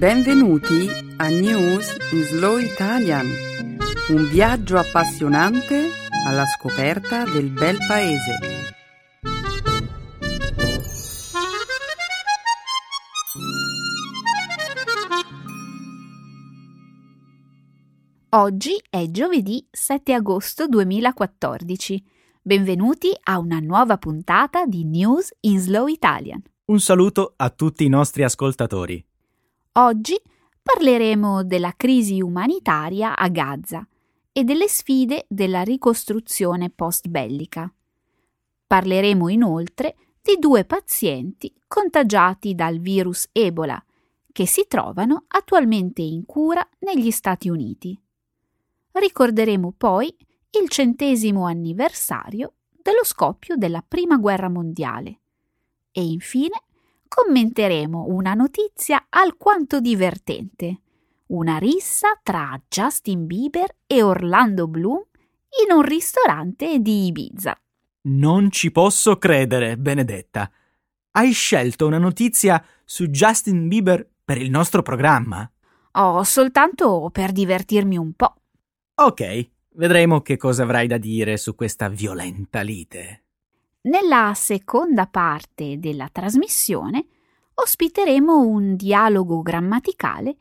Benvenuti a News in Slow Italian, un viaggio appassionante alla scoperta del bel paese. Oggi è giovedì 7 agosto 2014. Benvenuti a una nuova puntata di News in Slow Italian. Un saluto a tutti i nostri ascoltatori. Oggi parleremo della crisi umanitaria a Gaza e delle sfide della ricostruzione post-bellica. Parleremo inoltre di due pazienti contagiati dal virus Ebola che si trovano attualmente in cura negli Stati Uniti. Ricorderemo poi il centesimo anniversario dello scoppio della Prima Guerra Mondiale e infine commenteremo una notizia alquanto divertente. Una rissa tra Justin Bieber e Orlando Bloom in un ristorante di Ibiza. Non ci posso credere, Benedetta. Hai scelto una notizia su Justin Bieber per il nostro programma? Oh, soltanto per divertirmi un po'. Ok, vedremo che cosa avrai da dire su questa violenta lite. Nella seconda parte della trasmissione ospiteremo un dialogo grammaticale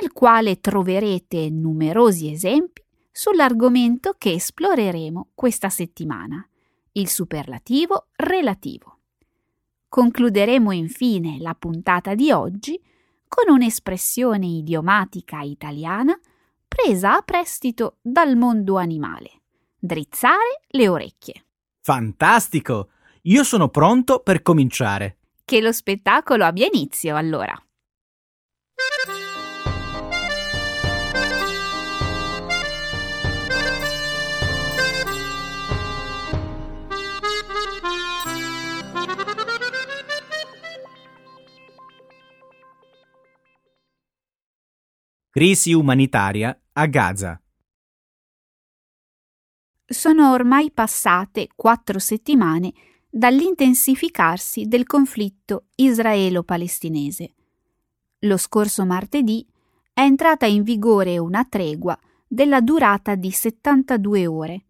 nel quale troverete numerosi esempi sull'argomento che esploreremo questa settimana, il superlativo relativo. Concluderemo infine la puntata di oggi con un'espressione idiomatica italiana presa a prestito dal mondo animale. Drizzare le orecchie. Fantastico! Io sono pronto per cominciare. Che lo spettacolo abbia inizio, allora. Crisi umanitaria a Gaza. Sono ormai passate quattro settimane dall'intensificarsi del conflitto israelo-palestinese. Lo scorso martedì è entrata in vigore una tregua della durata di 72 ore,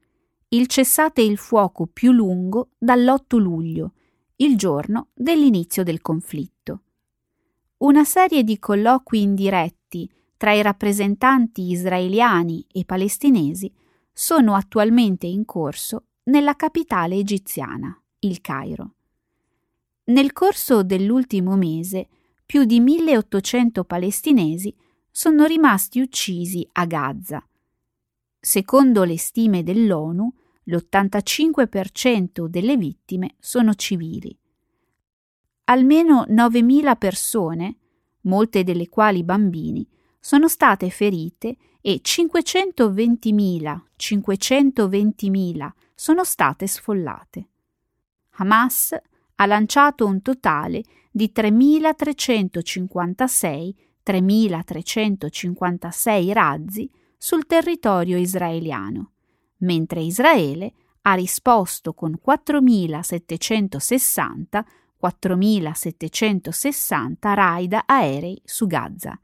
il cessate il fuoco più lungo dall'8 luglio, il giorno dell'inizio del conflitto. Una serie di colloqui indiretti tra i rappresentanti israeliani e palestinesi sono attualmente in corso nella capitale egiziana, il Cairo. Nel corso dell'ultimo mese, più di 1800 palestinesi sono rimasti uccisi a Gaza. Secondo le stime dell'ONU, l'85% delle vittime sono civili. Almeno 9.000 persone, molte delle quali bambini, sono state ferite e 520.000, 520.000 sono state sfollate. Hamas ha lanciato un totale di 3.356, 3.356 razzi sul territorio israeliano, mentre Israele ha risposto con 4.760, 4.760 raid aerei su Gaza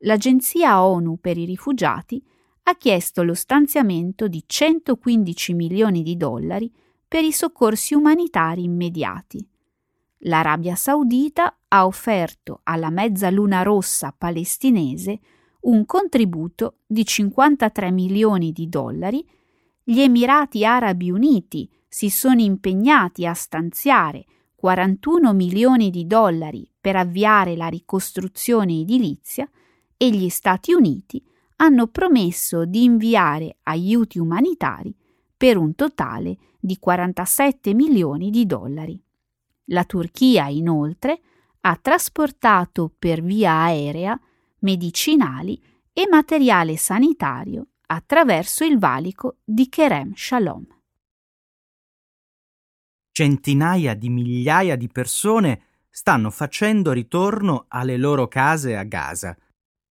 l'Agenzia ONU per i rifugiati ha chiesto lo stanziamento di 115 milioni di dollari per i soccorsi umanitari immediati. L'Arabia Saudita ha offerto alla Mezza Luna Rossa palestinese un contributo di 53 milioni di dollari, gli Emirati Arabi Uniti si sono impegnati a stanziare 41 milioni di dollari per avviare la ricostruzione edilizia e gli Stati Uniti hanno promesso di inviare aiuti umanitari per un totale di 47 milioni di dollari. La Turchia, inoltre, ha trasportato per via aerea medicinali e materiale sanitario attraverso il valico di Kerem Shalom. Centinaia di migliaia di persone stanno facendo ritorno alle loro case a Gaza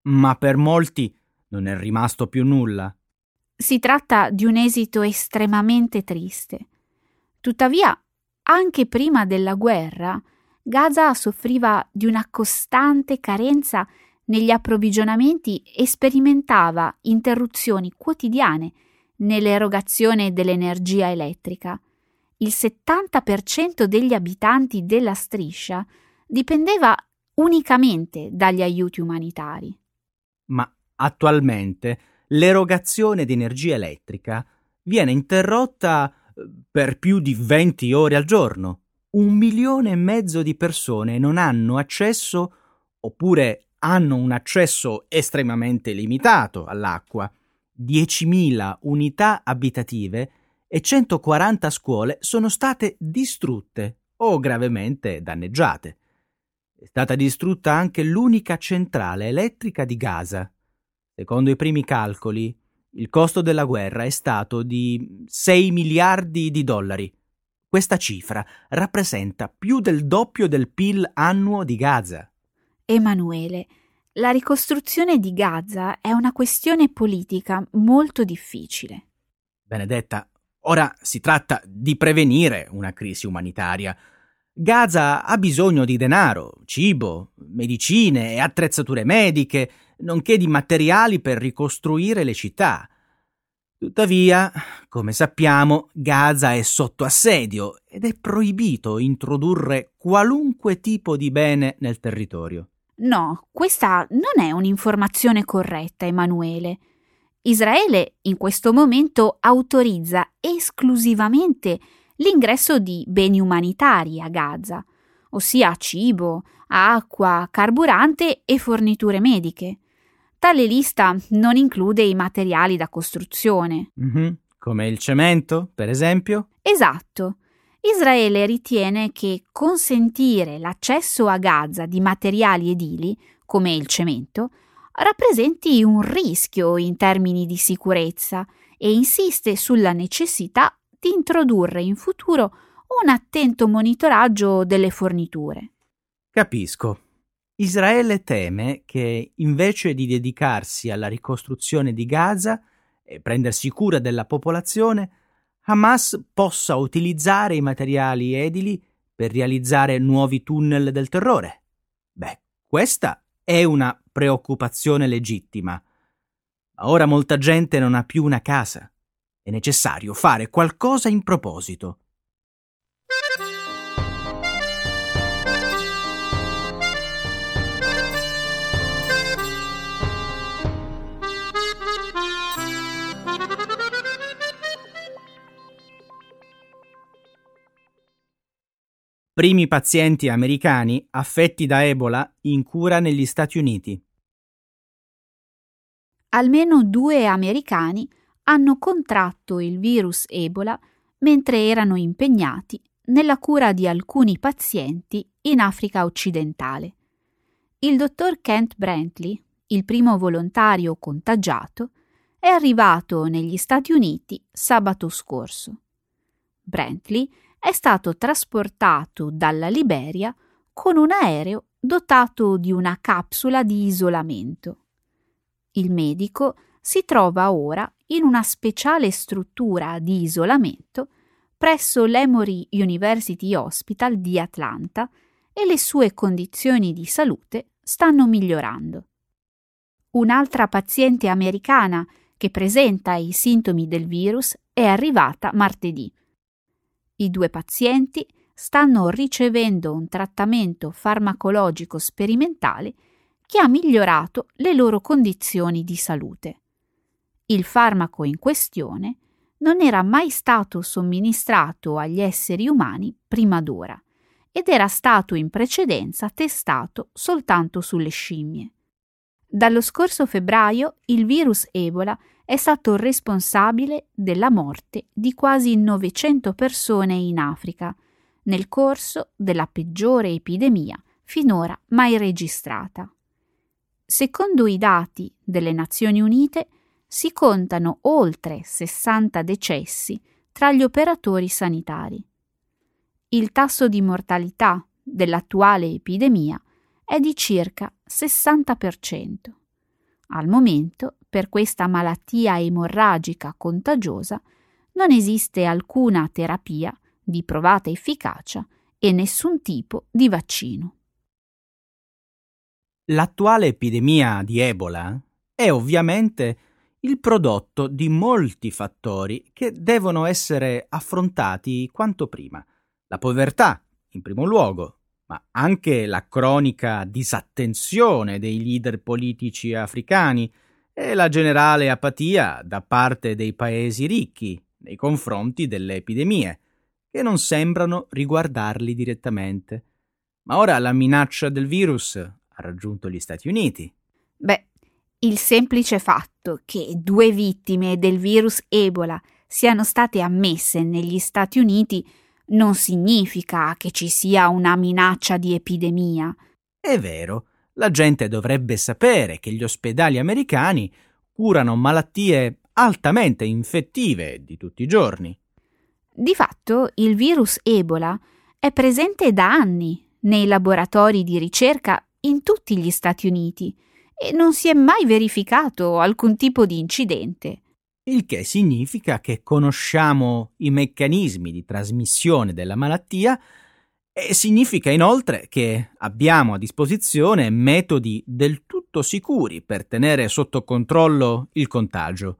ma per molti non è rimasto più nulla. Si tratta di un esito estremamente triste. Tuttavia, anche prima della guerra, Gaza soffriva di una costante carenza negli approvvigionamenti e sperimentava interruzioni quotidiane nell'erogazione dell'energia elettrica. Il 70% degli abitanti della striscia dipendeva unicamente dagli aiuti umanitari. Ma attualmente l'erogazione di energia elettrica viene interrotta eh, per più di 20 ore al giorno. Un milione e mezzo di persone non hanno accesso oppure hanno un accesso estremamente limitato all'acqua. 10.000 unità abitative e 140 scuole sono state distrutte o gravemente danneggiate. È stata distrutta anche l'unica centrale elettrica di Gaza. Secondo i primi calcoli, il costo della guerra è stato di 6 miliardi di dollari. Questa cifra rappresenta più del doppio del PIL annuo di Gaza. Emanuele, la ricostruzione di Gaza è una questione politica molto difficile. Benedetta, ora si tratta di prevenire una crisi umanitaria. Gaza ha bisogno di denaro, cibo, medicine e attrezzature mediche, nonché di materiali per ricostruire le città. Tuttavia, come sappiamo, Gaza è sotto assedio ed è proibito introdurre qualunque tipo di bene nel territorio. No, questa non è un'informazione corretta, Emanuele. Israele in questo momento autorizza esclusivamente l'ingresso di beni umanitari a Gaza, ossia cibo, acqua, carburante e forniture mediche. Tale lista non include i materiali da costruzione. Mm-hmm. Come il cemento, per esempio? Esatto. Israele ritiene che consentire l'accesso a Gaza di materiali edili, come il cemento, rappresenti un rischio in termini di sicurezza e insiste sulla necessità di introdurre in futuro un attento monitoraggio delle forniture. Capisco. Israele teme che invece di dedicarsi alla ricostruzione di Gaza e prendersi cura della popolazione, Hamas possa utilizzare i materiali edili per realizzare nuovi tunnel del terrore. Beh, questa è una preoccupazione legittima. Ma ora molta gente non ha più una casa. È necessario fare qualcosa in proposito. primi pazienti americani affetti da Ebola in cura negli Stati Uniti. Almeno due americani hanno contratto il virus Ebola mentre erano impegnati nella cura di alcuni pazienti in Africa occidentale. Il dottor Kent Brantley, il primo volontario contagiato, è arrivato negli Stati Uniti sabato scorso. Brantley è stato trasportato dalla Liberia con un aereo dotato di una capsula di isolamento. Il medico si trova ora in una speciale struttura di isolamento presso l'Emory University Hospital di Atlanta e le sue condizioni di salute stanno migliorando. Un'altra paziente americana che presenta i sintomi del virus è arrivata martedì. I due pazienti stanno ricevendo un trattamento farmacologico sperimentale che ha migliorato le loro condizioni di salute. Il farmaco in questione non era mai stato somministrato agli esseri umani prima d'ora ed era stato in precedenza testato soltanto sulle scimmie. Dallo scorso febbraio il virus Ebola è stato responsabile della morte di quasi 900 persone in Africa, nel corso della peggiore epidemia finora mai registrata. Secondo i dati delle Nazioni Unite, si contano oltre 60 decessi tra gli operatori sanitari. Il tasso di mortalità dell'attuale epidemia è di circa 60%. Al momento per questa malattia emorragica contagiosa non esiste alcuna terapia di provata efficacia e nessun tipo di vaccino. L'attuale epidemia di Ebola è ovviamente il prodotto di molti fattori che devono essere affrontati quanto prima. La povertà, in primo luogo, ma anche la cronica disattenzione dei leader politici africani e la generale apatia da parte dei paesi ricchi nei confronti delle epidemie, che non sembrano riguardarli direttamente. Ma ora la minaccia del virus ha raggiunto gli Stati Uniti. Beh, il semplice fatto che due vittime del virus Ebola siano state ammesse negli Stati Uniti non significa che ci sia una minaccia di epidemia. È vero, la gente dovrebbe sapere che gli ospedali americani curano malattie altamente infettive di tutti i giorni. Di fatto, il virus Ebola è presente da anni nei laboratori di ricerca in tutti gli Stati Uniti e non si è mai verificato alcun tipo di incidente. Il che significa che conosciamo i meccanismi di trasmissione della malattia e significa inoltre che abbiamo a disposizione metodi del tutto sicuri per tenere sotto controllo il contagio.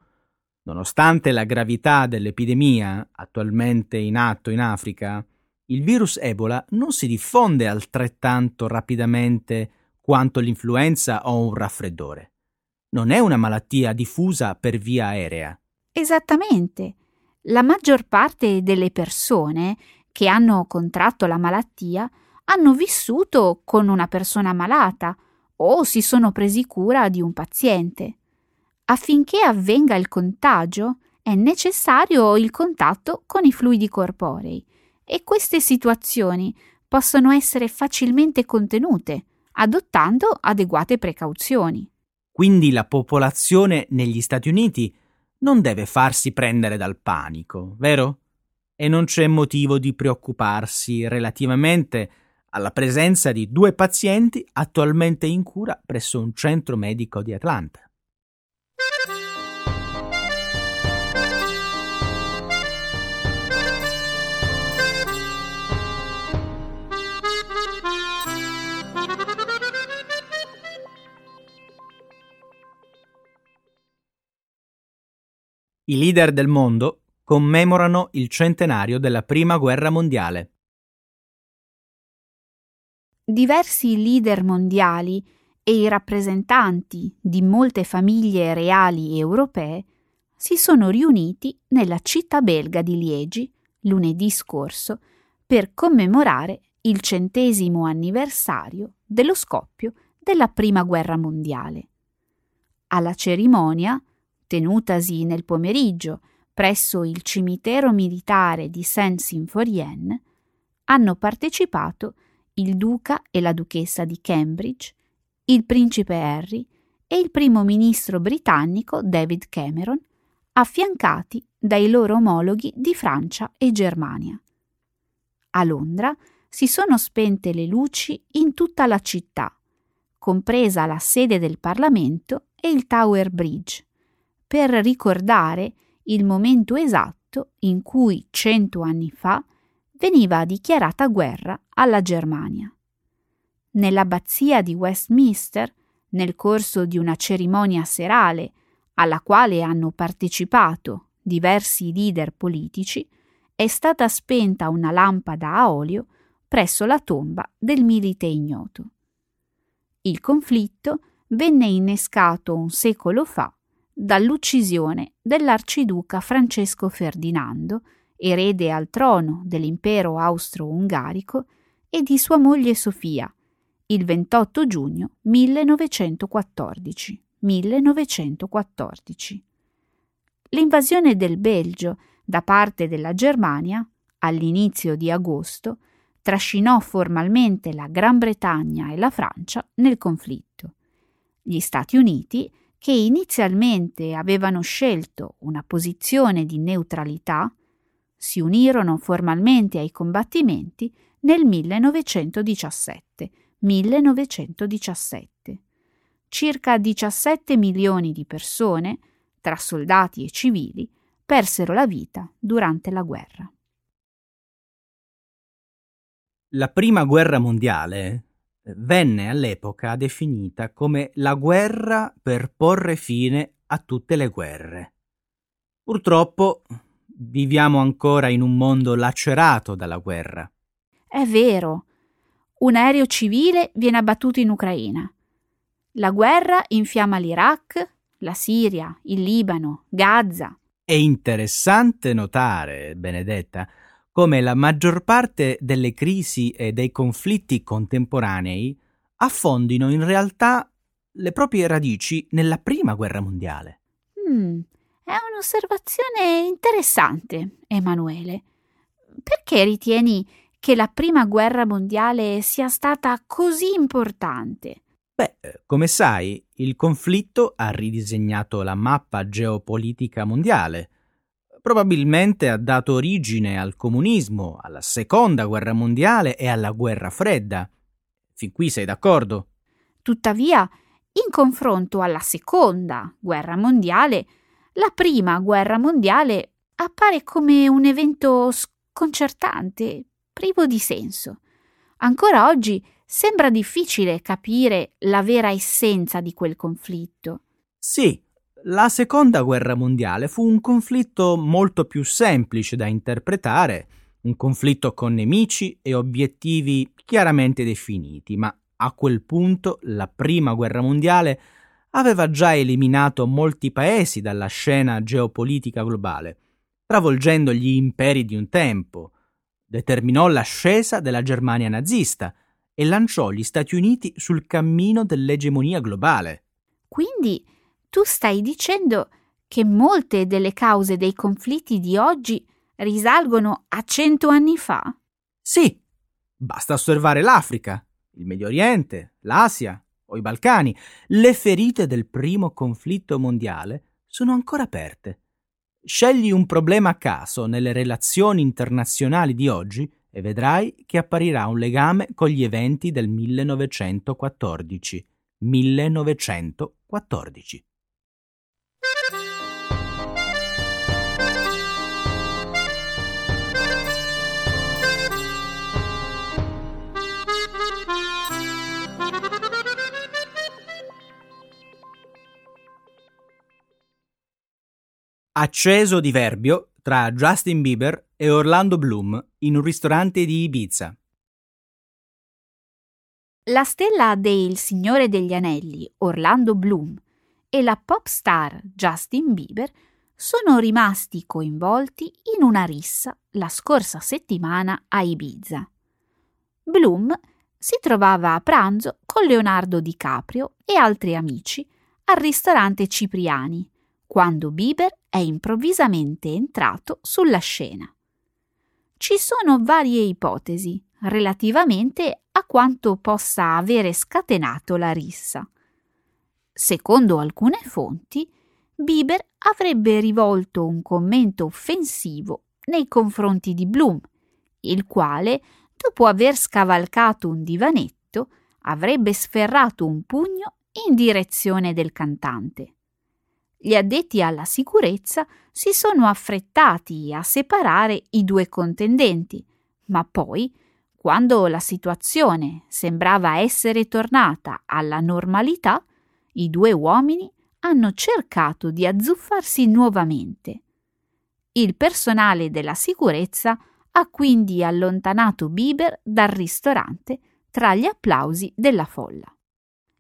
Nonostante la gravità dell'epidemia attualmente in atto in Africa, il virus Ebola non si diffonde altrettanto rapidamente quanto l'influenza o un raffreddore. Non è una malattia diffusa per via aerea. Esattamente. La maggior parte delle persone che hanno contratto la malattia hanno vissuto con una persona malata o si sono presi cura di un paziente. Affinché avvenga il contagio è necessario il contatto con i fluidi corporei e queste situazioni possono essere facilmente contenute adottando adeguate precauzioni. Quindi la popolazione negli Stati Uniti non deve farsi prendere dal panico, vero? E non c'è motivo di preoccuparsi relativamente alla presenza di due pazienti attualmente in cura presso un centro medico di Atlanta. I leader del mondo commemorano il centenario della Prima Guerra Mondiale. Diversi leader mondiali e i rappresentanti di molte famiglie reali europee si sono riuniti nella città belga di Liegi lunedì scorso per commemorare il centesimo anniversario dello scoppio della Prima Guerra Mondiale. Alla cerimonia tenutasi nel pomeriggio presso il cimitero militare di Saint-Symphorien, hanno partecipato il duca e la duchessa di Cambridge, il principe Harry e il primo ministro britannico David Cameron, affiancati dai loro omologhi di Francia e Germania. A Londra si sono spente le luci in tutta la città, compresa la sede del Parlamento e il Tower Bridge per ricordare il momento esatto in cui cento anni fa veniva dichiarata guerra alla Germania. Nell'abbazia di Westminster, nel corso di una cerimonia serale alla quale hanno partecipato diversi leader politici, è stata spenta una lampada a olio presso la tomba del milite ignoto. Il conflitto venne innescato un secolo fa dall'uccisione dell'arciduca Francesco Ferdinando, erede al trono dell'impero austro-ungarico, e di sua moglie Sofia, il 28 giugno 1914. 1914. L'invasione del Belgio da parte della Germania, all'inizio di agosto, trascinò formalmente la Gran Bretagna e la Francia nel conflitto. Gli Stati Uniti che inizialmente avevano scelto una posizione di neutralità, si unirono formalmente ai combattimenti nel 1917. 1917. Circa 17 milioni di persone, tra soldati e civili, persero la vita durante la guerra. La prima guerra mondiale venne all'epoca definita come la guerra per porre fine a tutte le guerre. Purtroppo viviamo ancora in un mondo lacerato dalla guerra. È vero. Un aereo civile viene abbattuto in Ucraina. La guerra infiamma l'Iraq, la Siria, il Libano, Gaza. È interessante notare, Benedetta, come la maggior parte delle crisi e dei conflitti contemporanei affondino in realtà le proprie radici nella prima guerra mondiale. Mm, è un'osservazione interessante, Emanuele. Perché ritieni che la prima guerra mondiale sia stata così importante? Beh, come sai, il conflitto ha ridisegnato la mappa geopolitica mondiale. Probabilmente ha dato origine al comunismo, alla seconda guerra mondiale e alla guerra fredda. Fin qui sei d'accordo? Tuttavia, in confronto alla seconda guerra mondiale, la prima guerra mondiale appare come un evento sconcertante, privo di senso. Ancora oggi sembra difficile capire la vera essenza di quel conflitto. Sì, la seconda guerra mondiale fu un conflitto molto più semplice da interpretare, un conflitto con nemici e obiettivi chiaramente definiti, ma a quel punto la prima guerra mondiale aveva già eliminato molti paesi dalla scena geopolitica globale, travolgendo gli imperi di un tempo, determinò l'ascesa della Germania nazista, e lanciò gli Stati Uniti sul cammino dell'egemonia globale. Quindi tu stai dicendo che molte delle cause dei conflitti di oggi risalgono a cento anni fa? Sì, basta osservare l'Africa, il Medio Oriente, l'Asia o i Balcani. Le ferite del primo conflitto mondiale sono ancora aperte. Scegli un problema a caso nelle relazioni internazionali di oggi e vedrai che apparirà un legame con gli eventi del 1914. 1914. Acceso di Verbio tra Justin Bieber e Orlando Bloom in un ristorante di Ibiza. La stella del Signore degli Anelli, Orlando Bloom, e la pop star Justin Bieber sono rimasti coinvolti in una rissa la scorsa settimana a Ibiza. Bloom si trovava a pranzo con Leonardo DiCaprio e altri amici al ristorante Cipriani, quando Bieber è improvvisamente entrato sulla scena. Ci sono varie ipotesi relativamente a quanto possa avere scatenato la rissa. Secondo alcune fonti, Bieber avrebbe rivolto un commento offensivo nei confronti di Bloom, il quale, dopo aver scavalcato un divanetto, avrebbe sferrato un pugno in direzione del cantante. Gli addetti alla sicurezza si sono affrettati a separare i due contendenti, ma poi, quando la situazione sembrava essere tornata alla normalità, i due uomini hanno cercato di azzuffarsi nuovamente. Il personale della sicurezza ha quindi allontanato Bieber dal ristorante tra gli applausi della folla.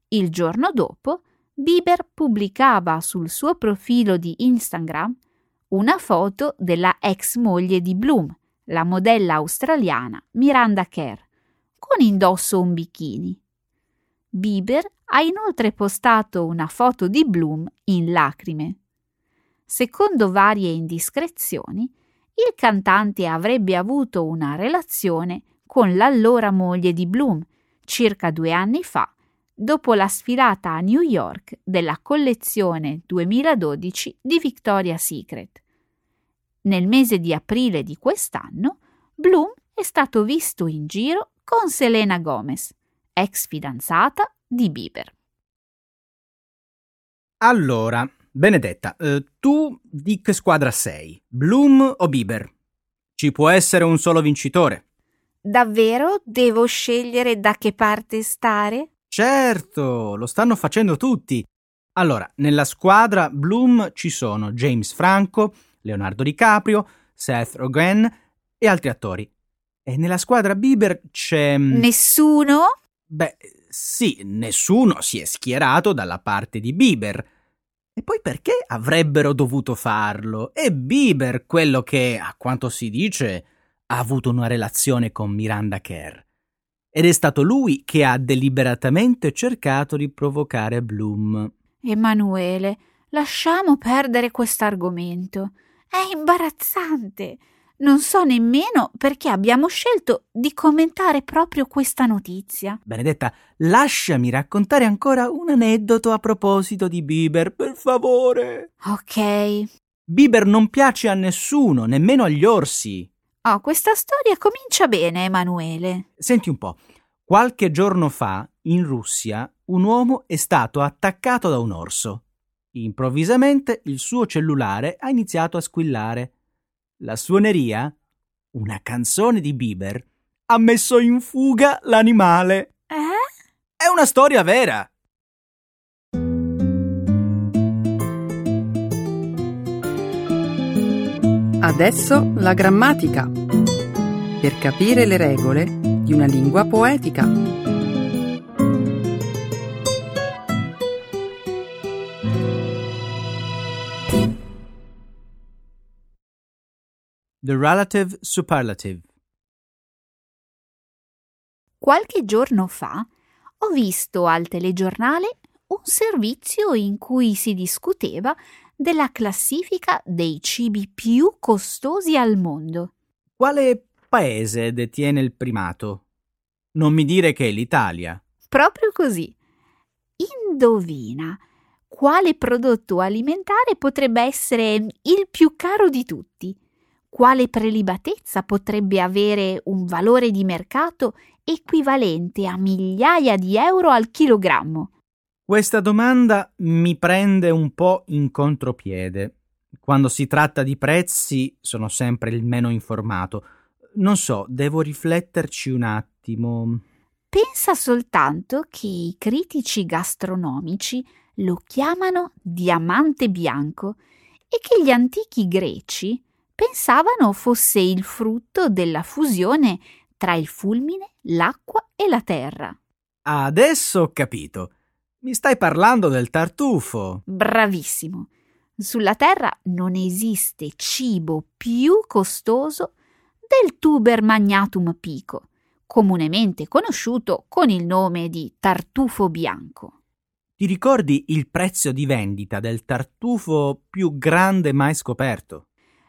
Il giorno dopo Bieber pubblicava sul suo profilo di Instagram una foto della ex moglie di Bloom, la modella australiana Miranda Kerr, con indosso un bikini. Bieber ha inoltre postato una foto di Bloom in lacrime. Secondo varie indiscrezioni, il cantante avrebbe avuto una relazione con l'allora moglie di Bloom circa due anni fa dopo la sfilata a New York della collezione 2012 di Victoria's Secret. Nel mese di aprile di quest'anno, Bloom è stato visto in giro con Selena Gomez, ex fidanzata di Bieber. Allora, Benedetta, eh, tu di che squadra sei? Bloom o Bieber? Ci può essere un solo vincitore. Davvero devo scegliere da che parte stare? Certo, lo stanno facendo tutti. Allora, nella squadra Bloom ci sono James Franco, Leonardo DiCaprio, Seth Rogen e altri attori. E nella squadra Bieber c'è... Nessuno? Beh, sì, nessuno si è schierato dalla parte di Bieber. E poi perché avrebbero dovuto farlo? È Bieber quello che, a quanto si dice, ha avuto una relazione con Miranda Kerr. Ed è stato lui che ha deliberatamente cercato di provocare Bloom. Emanuele, lasciamo perdere quest'argomento. È imbarazzante. Non so nemmeno perché abbiamo scelto di commentare proprio questa notizia. Benedetta, lasciami raccontare ancora un aneddoto a proposito di Bieber, per favore. Ok. Bieber non piace a nessuno, nemmeno agli orsi. Oh, questa storia comincia bene, Emanuele. Senti un po'. Qualche giorno fa, in Russia, un uomo è stato attaccato da un orso. Improvvisamente il suo cellulare ha iniziato a squillare. La suoneria, una canzone di Bieber, ha messo in fuga l'animale. Eh? È una storia vera. Adesso la grammatica. Per capire le regole di una lingua poetica. The relative superlative. Qualche giorno fa ho visto al telegiornale un servizio in cui si discuteva della classifica dei cibi più costosi al mondo. Quale paese detiene il primato? Non mi dire che è l'Italia. Proprio così. Indovina quale prodotto alimentare potrebbe essere il più caro di tutti? Quale prelibatezza potrebbe avere un valore di mercato equivalente a migliaia di euro al chilogrammo? Questa domanda mi prende un po' in contropiede. Quando si tratta di prezzi sono sempre il meno informato. Non so, devo rifletterci un attimo. Pensa soltanto che i critici gastronomici lo chiamano diamante bianco e che gli antichi greci pensavano fosse il frutto della fusione tra il fulmine, l'acqua e la terra. Adesso ho capito. Mi stai parlando del tartufo. Bravissimo. Sulla Terra non esiste cibo più costoso del tuber magnatum pico, comunemente conosciuto con il nome di tartufo bianco. Ti ricordi il prezzo di vendita del tartufo più grande mai scoperto?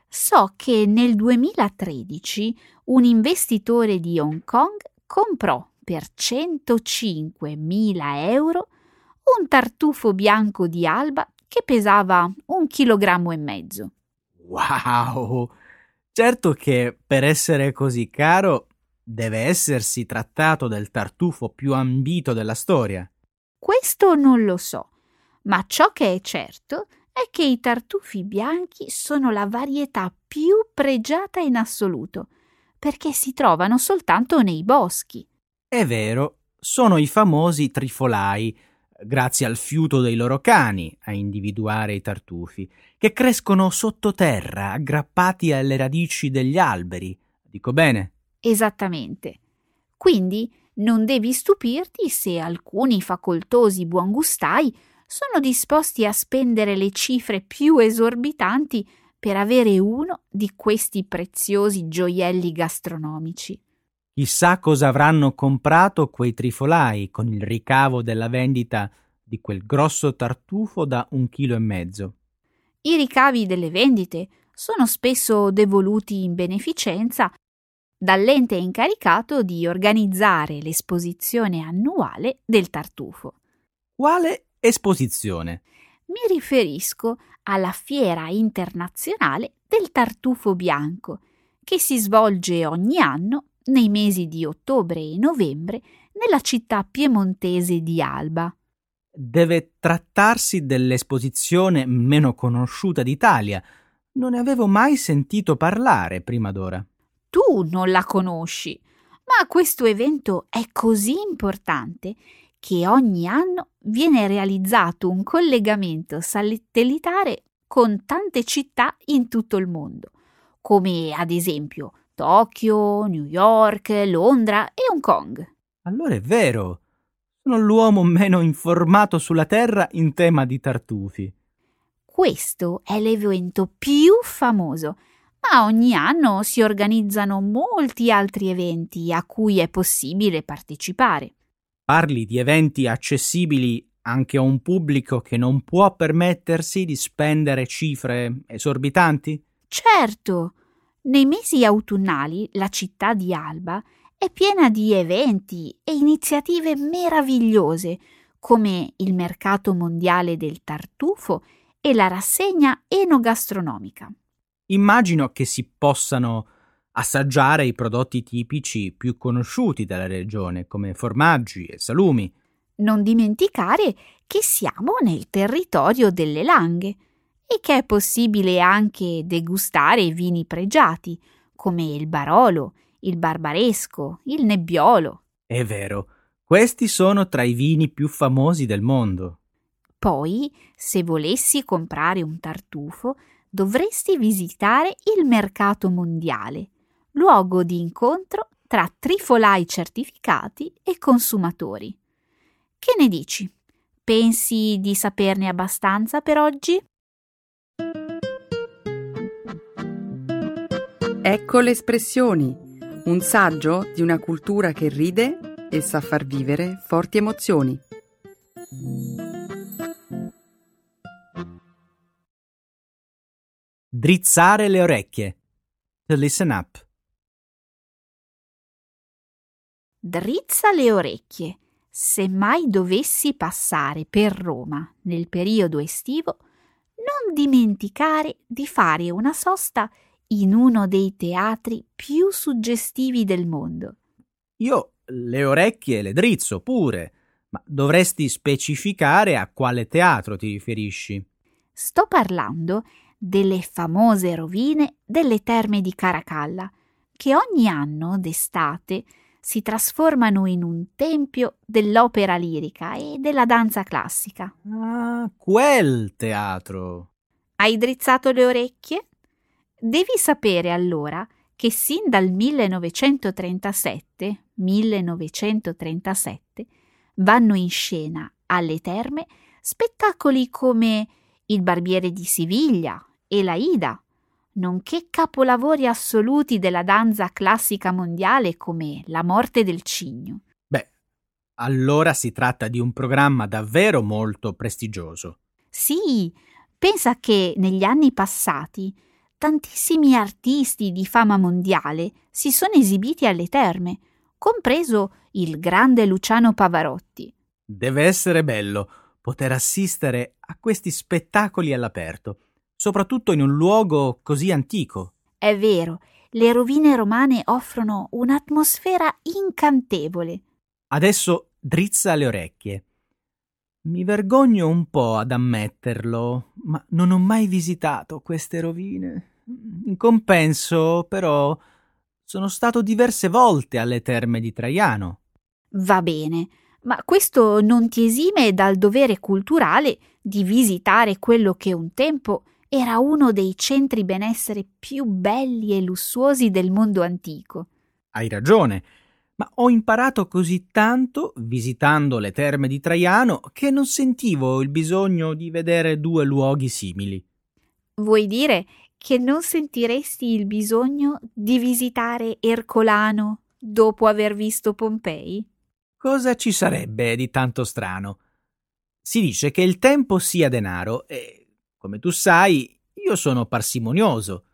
So che nel 2013 un investitore di Hong Kong comprò per 105.000 euro un tartufo bianco di alba che pesava un chilogrammo e mezzo. Wow! Certo che per essere così caro deve essersi trattato del tartufo più ambito della storia. Questo non lo so, ma ciò che è certo è che i tartufi bianchi sono la varietà più pregiata in assoluto, perché si trovano soltanto nei boschi. È vero, sono i famosi trifolai, grazie al fiuto dei loro cani a individuare i tartufi, che crescono sottoterra, aggrappati alle radici degli alberi. Dico bene? Esattamente. Quindi non devi stupirti se alcuni facoltosi buongustai sono disposti a spendere le cifre più esorbitanti per avere uno di questi preziosi gioielli gastronomici. Chissà cosa avranno comprato quei trifolai con il ricavo della vendita di quel grosso tartufo da un chilo e mezzo. I ricavi delle vendite sono spesso devoluti in beneficenza dall'ente incaricato di organizzare l'esposizione annuale del tartufo. Quale esposizione? Mi riferisco alla Fiera internazionale del tartufo bianco, che si svolge ogni anno nei mesi di ottobre e novembre nella città piemontese di Alba. Deve trattarsi dell'esposizione meno conosciuta d'Italia. Non ne avevo mai sentito parlare prima d'ora. Tu non la conosci, Ma questo evento è così importante che ogni anno viene realizzato un collegamento satellitare con tante città in tutto il mondo, come ad esempio Tokyo, New York, Londra e Hong Kong. Allora è vero. Sono l'uomo meno informato sulla Terra in tema di tartufi. Questo è l'evento più famoso, ma ogni anno si organizzano molti altri eventi a cui è possibile partecipare. Parli di eventi accessibili anche a un pubblico che non può permettersi di spendere cifre esorbitanti? Certo. Nei mesi autunnali la città di Alba è piena di eventi e iniziative meravigliose, come il mercato mondiale del tartufo e la rassegna enogastronomica. Immagino che si possano assaggiare i prodotti tipici più conosciuti della regione, come formaggi e salumi. Non dimenticare che siamo nel territorio delle langhe e che è possibile anche degustare vini pregiati, come il Barolo, il Barbaresco, il Nebbiolo. È vero, questi sono tra i vini più famosi del mondo. Poi, se volessi comprare un tartufo, dovresti visitare il mercato mondiale, luogo di incontro tra trifolai certificati e consumatori. Che ne dici? Pensi di saperne abbastanza per oggi? Ecco le espressioni, un saggio di una cultura che ride e sa far vivere forti emozioni. Drizzare le orecchie. To listen up. Drizza le orecchie. Se mai dovessi passare per Roma nel periodo estivo, non dimenticare di fare una sosta in uno dei teatri più suggestivi del mondo. Io le orecchie le drizzo pure, ma dovresti specificare a quale teatro ti riferisci. Sto parlando delle famose rovine delle terme di Caracalla, che ogni anno d'estate si trasformano in un tempio dell'opera lirica e della danza classica. Ah, quel teatro. Hai drizzato le orecchie? Devi sapere allora che sin dal 1937, 1937 vanno in scena alle terme spettacoli come Il barbiere di Siviglia, e la Ida, nonché capolavori assoluti della danza classica mondiale come La morte del cigno. Beh, allora si tratta di un programma davvero molto prestigioso. Sì, pensa che negli anni passati tantissimi artisti di fama mondiale si sono esibiti alle terme, compreso il grande Luciano Pavarotti. Deve essere bello poter assistere a questi spettacoli all'aperto soprattutto in un luogo così antico. È vero, le rovine romane offrono un'atmosfera incantevole. Adesso drizza le orecchie. Mi vergogno un po' ad ammetterlo, ma non ho mai visitato queste rovine. In compenso, però, sono stato diverse volte alle terme di Traiano. Va bene, ma questo non ti esime dal dovere culturale di visitare quello che un tempo era uno dei centri benessere più belli e lussuosi del mondo antico. Hai ragione, ma ho imparato così tanto visitando le terme di Traiano che non sentivo il bisogno di vedere due luoghi simili. Vuoi dire che non sentiresti il bisogno di visitare Ercolano dopo aver visto Pompei? Cosa ci sarebbe di tanto strano? Si dice che il tempo sia denaro e come tu sai, io sono parsimonioso.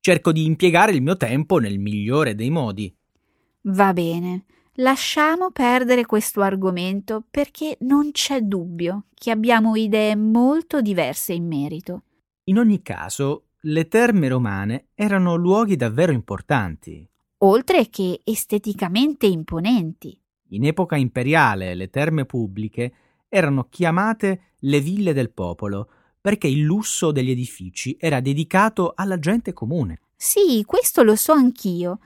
Cerco di impiegare il mio tempo nel migliore dei modi. Va bene, lasciamo perdere questo argomento perché non c'è dubbio che abbiamo idee molto diverse in merito. In ogni caso, le terme romane erano luoghi davvero importanti. Oltre che esteticamente imponenti. In epoca imperiale le terme pubbliche erano chiamate le ville del popolo, perché il lusso degli edifici era dedicato alla gente comune. Sì, questo lo so anch'io.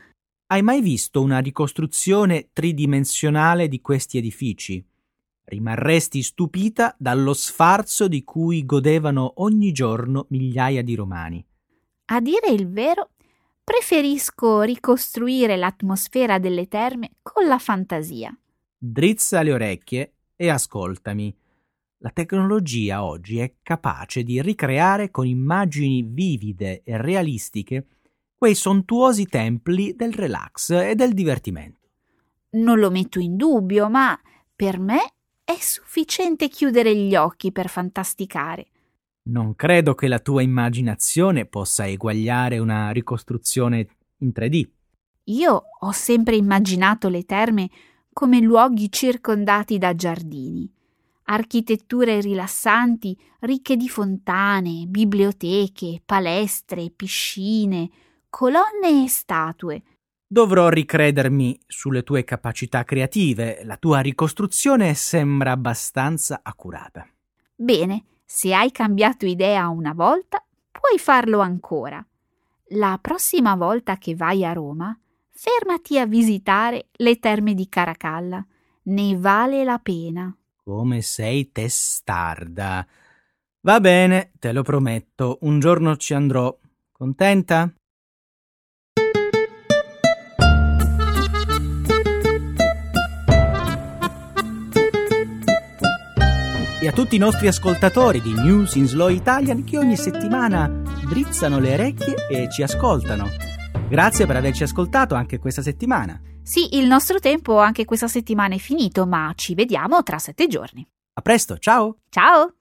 Hai mai visto una ricostruzione tridimensionale di questi edifici? Rimarresti stupita dallo sfarzo di cui godevano ogni giorno migliaia di romani. A dire il vero, preferisco ricostruire l'atmosfera delle terme con la fantasia. Drizza le orecchie e ascoltami. La tecnologia oggi è capace di ricreare con immagini vivide e realistiche quei sontuosi templi del relax e del divertimento. Non lo metto in dubbio, ma per me è sufficiente chiudere gli occhi per fantasticare. Non credo che la tua immaginazione possa eguagliare una ricostruzione in 3D. Io ho sempre immaginato le terme come luoghi circondati da giardini, architetture rilassanti ricche di fontane, biblioteche, palestre, piscine, colonne e statue, Dovrò ricredermi sulle tue capacità creative. La tua ricostruzione sembra abbastanza accurata. Bene, se hai cambiato idea una volta, puoi farlo ancora. La prossima volta che vai a Roma, fermati a visitare le terme di Caracalla. Ne vale la pena. Come sei testarda. Va bene, te lo prometto, un giorno ci andrò. Contenta? E a tutti i nostri ascoltatori di News in Slow Italian che ogni settimana drizzano le orecchie e ci ascoltano. Grazie per averci ascoltato anche questa settimana. Sì, il nostro tempo anche questa settimana è finito, ma ci vediamo tra sette giorni. A presto, ciao! Ciao!